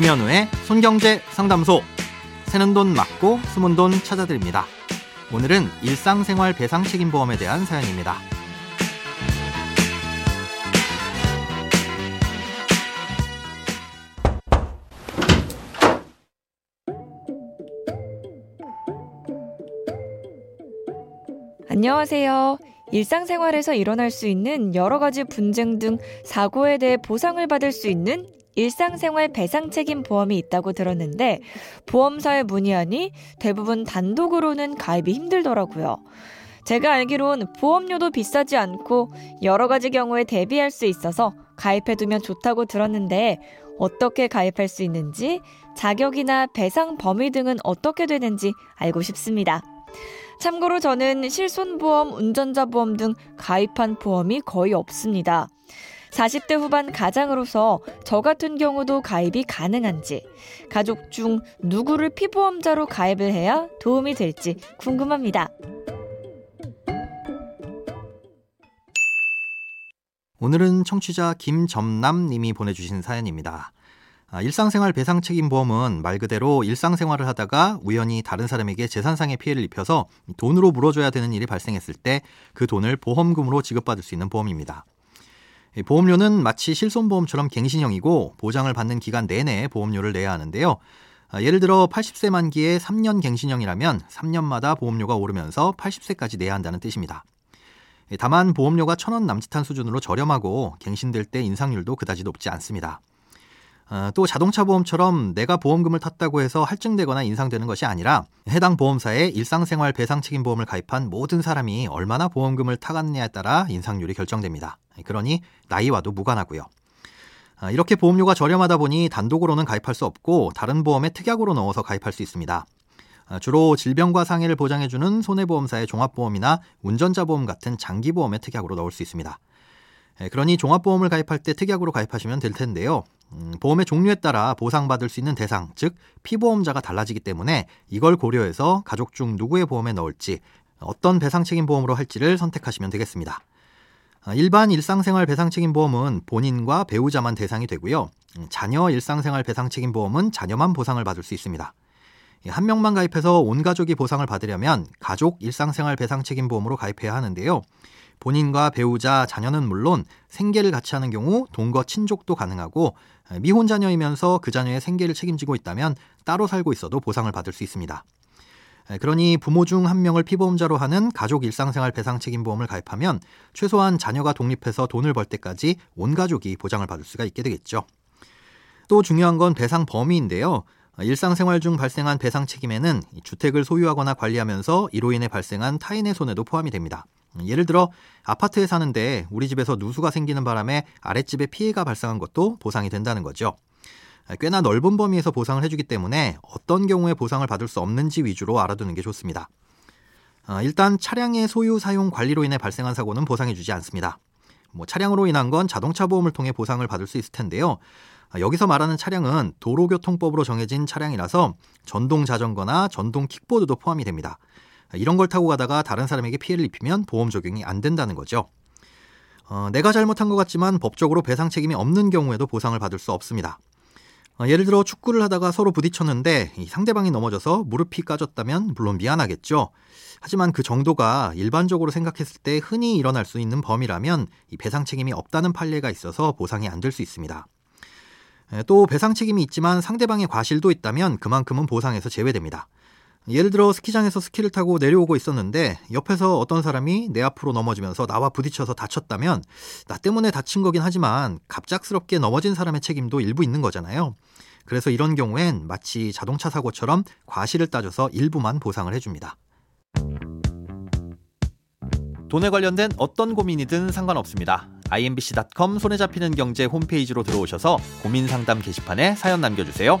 김현우의 손경제 상담소. 새는 돈 맞고 숨은 돈 찾아드립니다. 오늘은 일상생활 배상 책임 보험에 대한 사연입니다. 안녕하세요. 일상생활에서 일어날 수 있는 여러 가지 분쟁 등 사고에 대해 보상을 받을 수 있는 일상생활 배상 책임 보험이 있다고 들었는데 보험사에 문의하니 대부분 단독으로는 가입이 힘들더라고요. 제가 알기론 보험료도 비싸지 않고 여러 가지 경우에 대비할 수 있어서 가입해두면 좋다고 들었는데 어떻게 가입할 수 있는지 자격이나 배상 범위 등은 어떻게 되는지 알고 싶습니다. 참고로 저는 실손보험, 운전자 보험 등 가입한 보험이 거의 없습니다. 40대 후반 가장으로서 저 같은 경우도 가입이 가능한지, 가족 중 누구를 피보험자로 가입을 해야 도움이 될지 궁금합니다. 오늘은 청취자 김점남 님이 보내주신 사연입니다. 아, 일상생활 배상 책임 보험은 말 그대로 일상생활을 하다가 우연히 다른 사람에게 재산상의 피해를 입혀서 돈으로 물어줘야 되는 일이 발생했을 때 그 돈을 보험금으로 지급받을 수 있는 보험입니다. 보험료는 마치 실손보험처럼 갱신형이고 보장을 받는 기간 내내 보험료를 내야 하는데요. 아, 예를 들어 80세 만기에 3년 갱신형이라면 3년마다 보험료가 오르면서 80세까지 내야 한다는 뜻입니다. 다만 보험료가 천원 남짓한 수준으로 저렴하고 갱신될 때 인상률도 그다지 높지 않습니다. 어, 또 자동차 보험처럼 내가 보험금을 탔다고 해서 할증되거나 인상되는 것이 아니라 해당 보험사에 일상생활 배상 책임 보험을 가입한 모든 사람이 얼마나 보험금을 타갔느냐에 따라 인상률이 결정됩니다. 그러니 나이와도 무관하고요. 어, 이렇게 보험료가 저렴하다 보니 단독으로는 가입할 수 없고 다른 보험에 특약으로 넣어서 가입할 수 있습니다. 어, 주로 질병과 상해를 보장해주는 손해보험사의 종합보험이나 운전자 보험 같은 장기보험에 특약으로 넣을 수 있습니다. 예, 그러니 종합보험을 가입할 때 특약으로 가입하시면 될 텐데요. 음, 보험의 종류에 따라 보상받을 수 있는 대상, 즉 피보험자가 달라지기 때문에 이걸 고려해서 가족 중 누구의 보험에 넣을지 어떤 배상 책임 보험으로 할지를 선택하시면 되겠습니다. 아, 일반 일상생활 배상책임 보험은 본인과 배우자만 대상이 되고요. 음, 자녀 일상생활 배상책임 보험은 자녀만 보상을 받을 수 있습니다. 한 명만 가입해서 온 가족이 보상을 받으려면 가족 일상생활 배상책임 보험으로 가입해야 하는데요. 본인과 배우자, 자녀는 물론 생계를 같이 하는 경우 동거 친족도 가능하고 미혼 자녀이면서 그 자녀의 생계를 책임지고 있다면 따로 살고 있어도 보상을 받을 수 있습니다. 그러니 부모 중 한 명을 피보험자로 하는 가족 일상생활 배상 책임 보험을 가입하면 최소한 자녀가 독립해서 돈을 벌 때까지 온 가족이 보장을 받을 수가 있게 되겠죠. 또 중요한 건 배상 범위인데요. 일상생활 중 발생한 배상 책임에는 주택을 소유하거나 관리하면서 이로 인해 발생한 타인의 손해도 포함이 됩니다. 예를 들어 아파트에 사는데 우리 집에서 누수가 생기는 바람에 아랫집에 피해가 발생한 것도 보상이 된다는 거죠. 꽤나 넓은 범위에서 보상을 해주기 때문에 어떤 경우에 보상을 받을 수 없는지 위주로 알아두는 게 좋습니다. 아, 일단 차량의 소유, 사용, 관리로 인해 발생한 사고는 보상해주지 않습니다. 뭐 차량으로 인한 건 자동차 보험을 통해 보상을 받을 수 있을 텐데요. 아, 여기서 말하는 차량은 도로교통법으로 정해진 차량이라서 전동 자전거나 전동 킥보드도 포함이 됩니다. 이런 걸 타고 가다가 다른 사람에게 피해를 입히면 보험 적용이 안 된다는 거죠. 어, 내가 잘못한 것 같지만 법적으로 배상 책임이 없는 경우에도 보상을 받을 수 없습니다. 어, 예를 들어 축구를 하다가 서로 부딪혔는데 상대방이 넘어져서 무릎이 까졌다면 물론 미안하겠죠. 하지만 그 정도가 일반적으로 생각했을 때 흔히 일어날 수 있는 범위라면 이 배상 책임이 없다는 판례가 있어서 보상이 안 될 수 있습니다. 또 배상 책임이 있지만 상대방의 과실도 있다면 그만큼은 보상에서 제외됩니다. 예를 들어 스키장에서 스키를 타고 내려오고 있었는데 옆에서 어떤 사람이 내 앞으로 넘어지면서 나와 부딪혀서 다쳤다면 나 때문에 다친 거긴 하지만 갑작스럽게 넘어진 사람의 책임도 일부 있는 거잖아요. 그래서 이런 경우엔 마치 자동차 사고처럼 과실을 따져서 일부만 보상을 해줍니다. 돈에 관련된 어떤 고민이든 상관없습니다. imbc.com 손에 잡히는 경제 홈페이지로 들어오셔서 고민 상담 게시판에 사연 남겨주세요.